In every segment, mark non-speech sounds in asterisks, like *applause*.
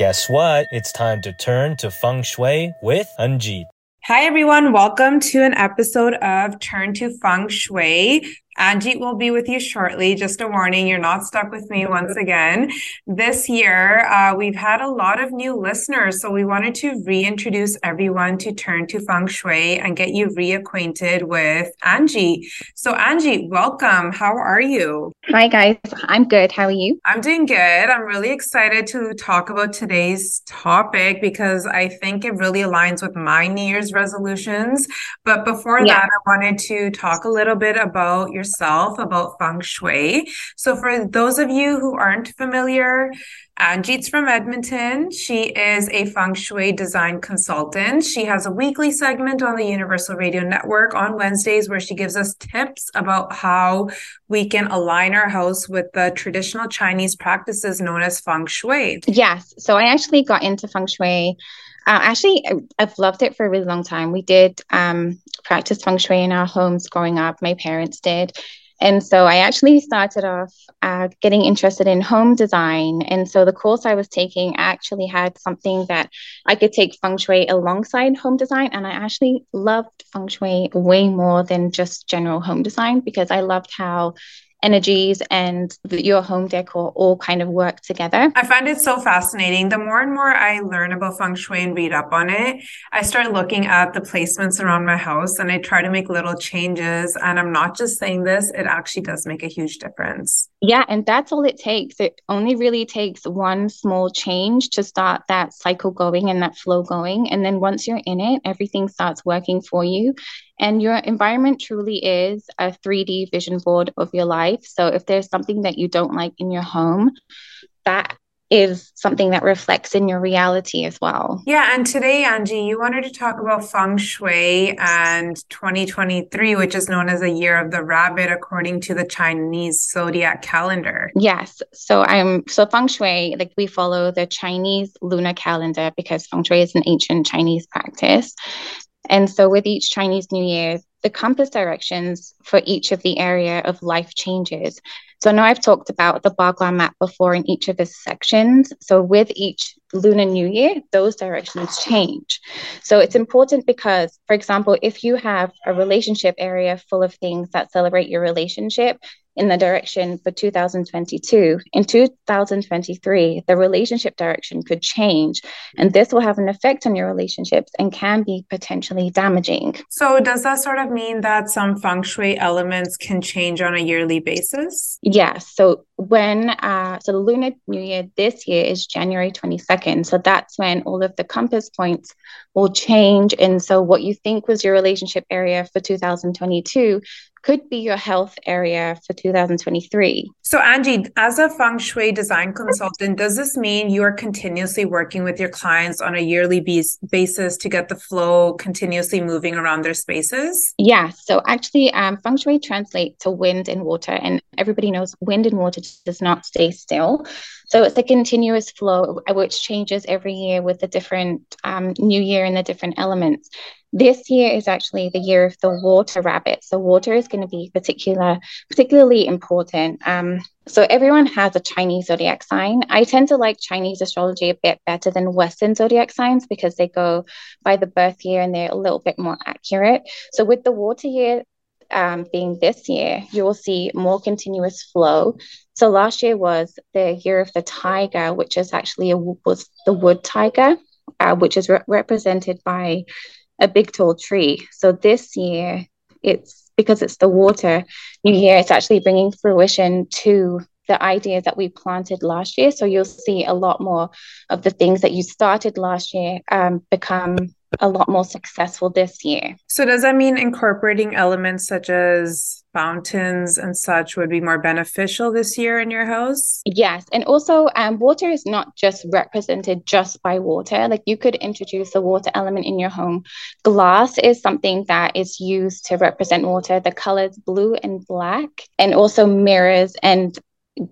Guess what? It's time to turn to feng shui with Anjeet. Hi, everyone. Welcome to an episode of Turn to Feng Shui. Anjeet will be with you shortly. Just a warning, you're not stuck with me once again. This year, uh, we've had a lot of new listeners, so we wanted to reintroduce everyone to Turn to Feng Shui and get you reacquainted with Angie. So, Angie, welcome. How are you? Hi, guys. I'm good. How are you? I'm doing good. I'm really excited to talk about today's topic because I think it really aligns with my New Year's resolutions. But before yeah. that, I wanted to talk a little bit about your yourself about feng shui. So, for those of you who aren't familiar, uh, Anjeet's from Edmonton. She is a feng shui design consultant. She has a weekly segment on the Universal Radio Network on Wednesdays where she gives us tips about how we can align our house with the traditional Chinese practices known as feng shui. Yes. So I actually got into feng shui. Uh, actually, I've loved it for a really long time. We did um, practice feng shui in our homes growing up. My parents did. And so I actually started off uh, getting interested in home design. And so the course I was taking actually had something that I could take feng shui alongside home design. And I actually loved feng shui way more than just general home design because I loved how energies and the, your home decor all kind of work together. I find it so fascinating. The more and more I learn about feng shui and read up on it, I start looking at the placements around my house and I try to make little changes. And I'm not just saying this, it actually does make a huge difference. Yeah, and that's all it takes. It only really takes one small change to start that cycle going and that flow going. And then once you're in it, everything starts working for you. And your environment truly is a 3D vision board of your life. So if there's something that you don't like in your home, that is something that reflects in your reality as well. Yeah. And today, Angie, you wanted to talk about feng shui and 2023, which is known as a year of the rabbit according to the Chinese zodiac calendar. Yes. So I'm so feng shui, like we follow the Chinese lunar calendar because feng shui is an ancient Chinese practice. And so with each Chinese New Year, the compass directions for each of the area of life changes. So now I've talked about the Bagua map before in each of the sections. So with each Lunar New Year, those directions change. So it's important because, for example, if you have a relationship area full of things that celebrate your relationship, in the direction for 2022. In 2023, the relationship direction could change, and this will have an effect on your relationships and can be potentially damaging. So, does that sort of mean that some feng shui elements can change on a yearly basis? Yes. So, when uh, so the lunar new year this year is January 22nd, so that's when all of the compass points will change, and so what you think was your relationship area for 2022 could be your health area for 2023. So, Angie, as a feng shui design consultant, does this mean you are continuously working with your clients on a yearly basis to get the flow continuously moving around their spaces? Yeah. So, actually, um, feng shui translates to wind and water, and everybody knows wind and water does not stay still. So it's a continuous flow which changes every year with the different um, new year and the different elements. This year is actually the year of the water rabbit. So water is going to be particular, particularly important. Um, so everyone has a Chinese zodiac sign. I tend to like Chinese astrology a bit better than Western zodiac signs because they go by the birth year and they're a little bit more accurate. So with the water year um, being this year, you will see more continuous flow. So last year was the year of the tiger, which is actually a, was the wood tiger, uh, which is re- represented by a big tall tree. So this year, it's because it's the water new year, it's actually bringing fruition to the ideas that we planted last year. So you'll see a lot more of the things that you started last year um, become a lot more successful this year. So, does that mean incorporating elements such as fountains and such would be more beneficial this year in your house? Yes. And also, um, water is not just represented just by water. Like, you could introduce the water element in your home. Glass is something that is used to represent water, the colors blue and black, and also mirrors and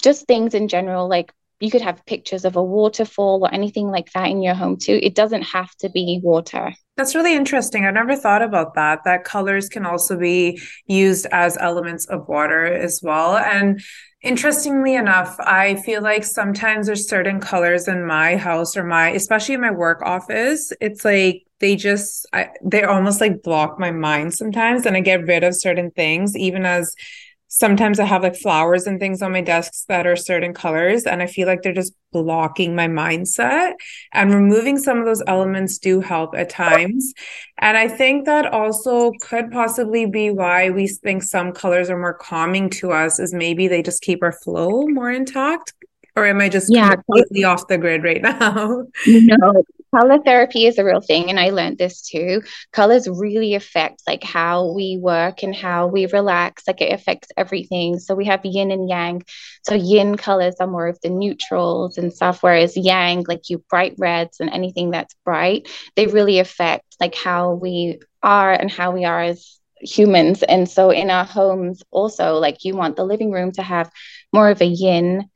just things in general like you could have pictures of a waterfall or anything like that in your home too. It doesn't have to be water. That's really interesting. I never thought about that. That colors can also be used as elements of water as well. And Interestingly enough, I feel like sometimes there's certain colors in my house or my, especially in my work office, it's like they just, I, they almost like block my mind sometimes and I get rid of certain things, even as sometimes I have like flowers and things on my desks that are certain colors, and I feel like they're just blocking my mindset. And removing some of those elements do help at times. And I think that also could possibly be why we think some colors are more calming to us, is maybe they just keep our flow more intact. Or am I just yeah, completely off the grid right *laughs* now? No, color therapy is a real thing and i learned this too. Colors really affect like how we work and how we relax like it affects everything. So we have yin and yang. So yin colors are more of the neutrals and stuff whereas yang like you bright reds and anything that's bright they really affect like how we are and how we are as humans. And so in our homes also like you want the living room to have more of a yin.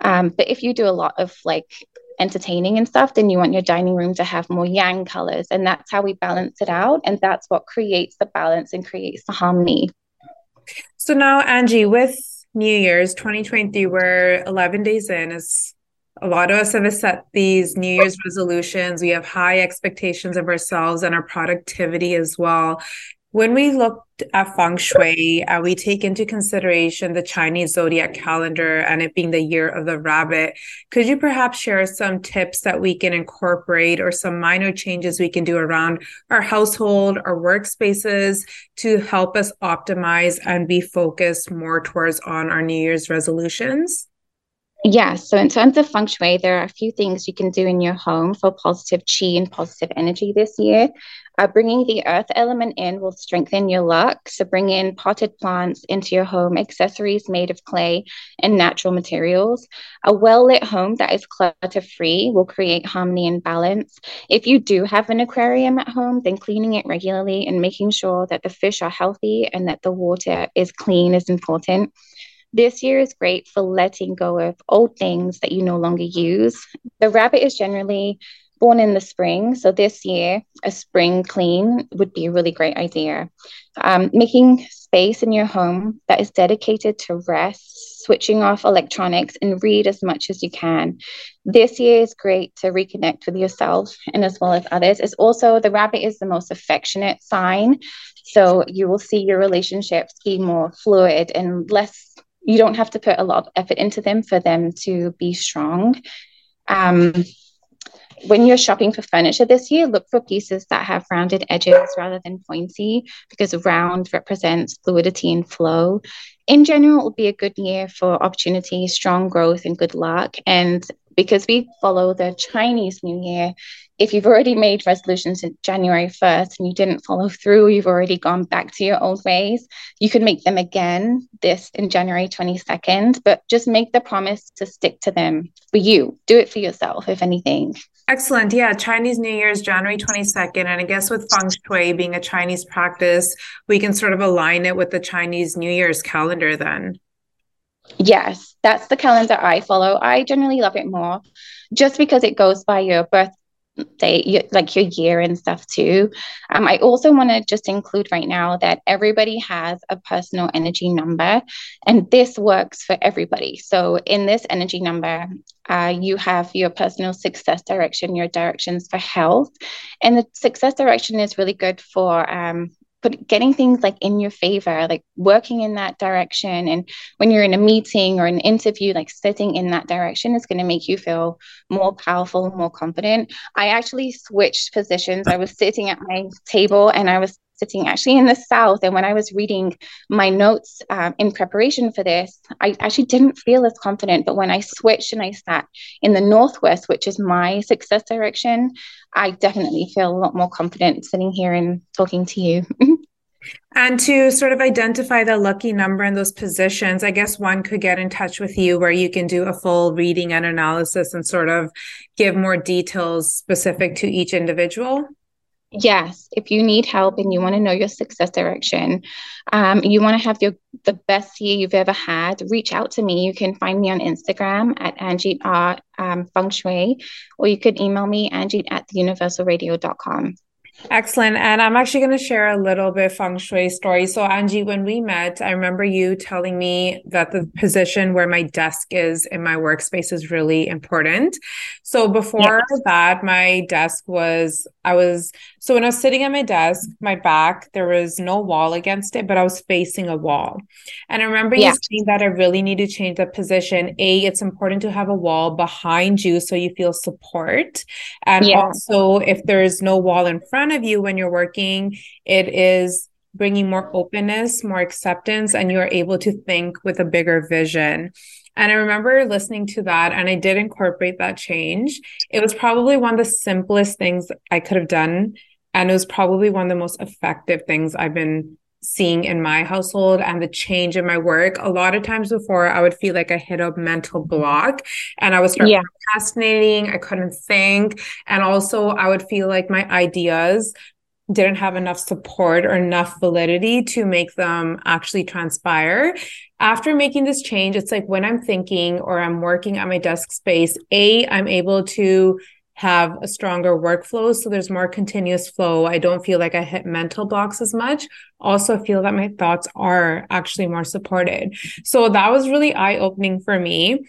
Um, but if you do a lot of like entertaining and stuff, then you want your dining room to have more yang colors. And that's how we balance it out. And that's what creates the balance and creates the harmony. So now, Angie, with New Year's 2023, we're 11 days in. As a lot of us have set these New Year's resolutions. We have high expectations of ourselves and our productivity as well. When we looked at feng shui, uh, we take into consideration the Chinese zodiac calendar and it being the year of the rabbit. Could you perhaps share some tips that we can incorporate or some minor changes we can do around our household, our workspaces to help us optimize and be focused more towards on our New Year's resolutions? Yeah, so in terms of feng shui, there are a few things you can do in your home for positive chi and positive energy this year. Uh, bringing the earth element in will strengthen your luck. So bring in potted plants into your home, accessories made of clay and natural materials. A well lit home that is clutter free will create harmony and balance. If you do have an aquarium at home, then cleaning it regularly and making sure that the fish are healthy and that the water is clean is important. This year is great for letting go of old things that you no longer use. The rabbit is generally born in the spring. So this year, a spring clean would be a really great idea. Um, making space in your home that is dedicated to rest, switching off electronics, and read as much as you can. This year is great to reconnect with yourself and as well as others. It's also the rabbit is the most affectionate sign. So you will see your relationships be more fluid and less, you don't have to put a lot of effort into them for them to be strong. Um, when you're shopping for furniture this year, look for pieces that have rounded edges rather than pointy because round represents fluidity and flow. In general, it will be a good year for opportunity, strong growth, and good luck. And because we follow the Chinese New Year, if you've already made resolutions in January 1st and you didn't follow through, you've already gone back to your old ways, you can make them again this in January 22nd, but just make the promise to stick to them for you. Do it for yourself, if anything. Excellent. Yeah. Chinese New Year is January 22nd. And I guess with feng shui being a Chinese practice, we can sort of align it with the Chinese New Year's calendar then. Yes, that's the calendar I follow. I generally love it more just because it goes by your birth date, like your year and stuff too. Um, I also want to just include right now that everybody has a personal energy number, and this works for everybody. So in this energy number, uh, you have your personal success direction, your directions for health, and the success direction is really good for um, put getting things like in your favor like working in that direction. And when you're in a meeting or an interview like sitting in that direction is going to make you feel more powerful more confident. I actually switched positions. I was sitting at my table and i was sitting actually in the south. And when i was reading my notes um, in preparation for this i actually didn't feel as confident. But when i switched and i sat in the northwest which is my success direction i definitely feel a lot more confident sitting here and talking to you. *laughs* And to sort of identify the lucky number in those positions, I guess one could get in touch with you where you can do a full reading and analysis and sort of give more details specific to each individual. Yes, if you need help and you want to know your success direction, um, you want to have your the best year you've ever had, reach out to me. You can find me on Instagram at Angie Art um, Feng Shui, or you could email me, Angie at theuniversalradio.com. Excellent. And I'm actually going to share a little bit feng shui story. So, Angie, when we met, I remember you telling me that the position where my desk is in my workspace is really important. So, before yes. that, my desk was, I was, so when I was sitting at my desk, my back, there was no wall against it, but I was facing a wall. And I remember yeah. you saying that I really need to change the position. A, it's important to have a wall behind you so you feel support. And yeah. also, if there's no wall in front of you when you're working, it is bringing more openness, more acceptance, and you're able to think with a bigger vision. And I remember listening to that and I did incorporate that change. It was probably one of the simplest things I could have done. And it was probably one of the most effective things I've been seeing in my household and the change in my work. A lot of times before, I would feel like I hit a mental block and I would start yeah. procrastinating. I couldn't think. And also, I would feel like my ideas didn't have enough support or enough validity to make them actually transpire. After making this change, it's like when I'm thinking or I'm working at my desk space, A, I'm able to have a stronger workflow. So there's more continuous flow. I don't feel like I hit mental blocks as much. Also feel that my thoughts are actually more supported. So that was really eye opening for me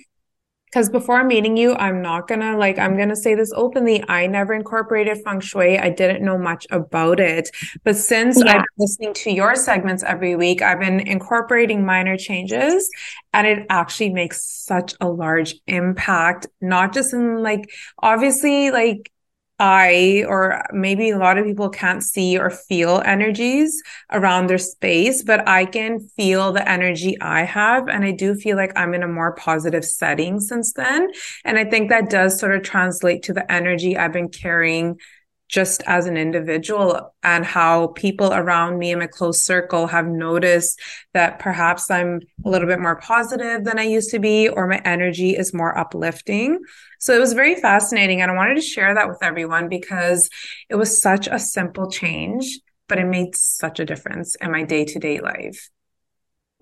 because before meeting you, I'm not gonna like, I'm gonna say this openly. I never incorporated feng shui. I didn't know much about it. But since yeah. I've been listening to your segments every week, I've been incorporating minor changes and it actually makes such a large impact, not just in like, obviously, like, I, or maybe a lot of people can't see or feel energies around their space, but I can feel the energy I have. And I do feel like I'm in a more positive setting since then. And I think that does sort of translate to the energy I've been carrying just as an individual and how people around me in my close circle have noticed that perhaps I'm a little bit more positive than I used to be, or my energy is more uplifting. So it was very fascinating. And I wanted to share that with everyone because it was such a simple change, but it made such a difference in my day to day life.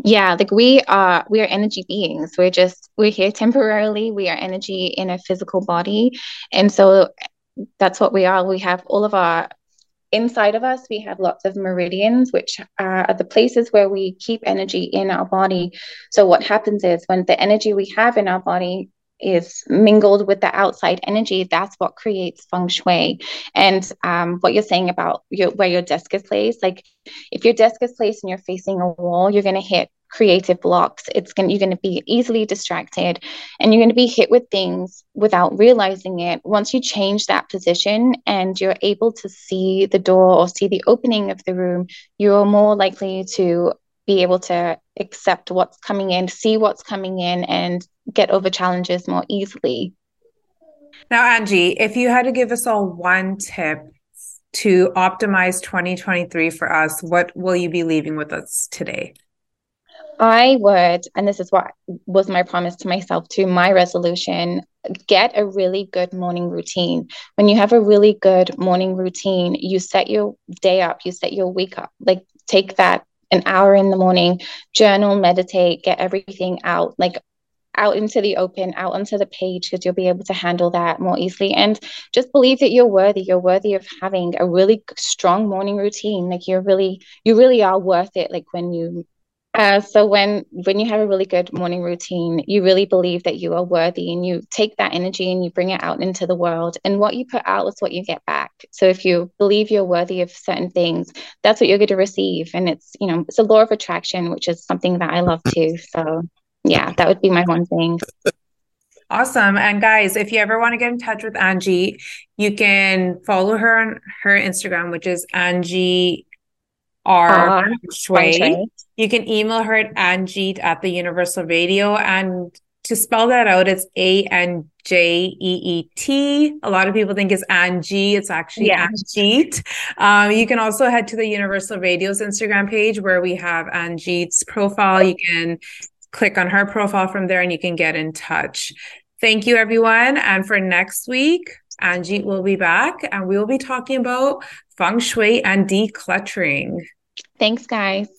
Yeah, like we are we are energy beings. We're just we're here temporarily. We are energy in a physical body. And so that's what we are. We have all of our inside of us, we have lots of meridians, which are the places where we keep energy in our body. So, what happens is when the energy we have in our body is mingled with the outside energy, that's what creates feng shui. And um, what you're saying about your, where your desk is placed, like if your desk is placed and you're facing a wall, you're going to hit creative blocks. It's going you're going to be easily distracted and you're going to be hit with things without realizing it. Once you change that position and you're able to see the door or see the opening of the room you're more likely to be able to accept what's coming in see what's coming in and get over challenges more easily. Now angie if you had to give us all one tip to optimize 2023 for us what will you be leaving with us today I would, and this is what was my promise to myself to my resolution get a really good morning routine. When you have a really good morning routine, you set your day up, you set your week up. Like take that an hour in the morning, journal, meditate, get everything out, like out into the open, out onto the page, because you'll be able to handle that more easily. And just believe that you're worthy. You're worthy of having a really strong morning routine. Like you're really, you really are worth it. Like when you uh, so when when you have a really good morning routine, you really believe that you are worthy, and you take that energy and you bring it out into the world. And what you put out is what you get back. So if you believe you're worthy of certain things, that's what you're going to receive. And it's you know it's a law of attraction, which is something that I love too. So yeah, that would be my one thing. Awesome. And guys, if you ever want to get in touch with Angie, you can follow her on her Instagram, which is Angie R. Uh, Shui. You can email her at Angie at the Universal Radio. And to spell that out, it's A N J E E T. A lot of people think it's Angie. It's actually yeah. Anjeet. Um, you can also head to the Universal Radio's Instagram page where we have Anjeet's profile. You can click on her profile from there and you can get in touch. Thank you, everyone. And for next week, Angie will be back and we will be talking about feng shui and decluttering. Thanks, guys.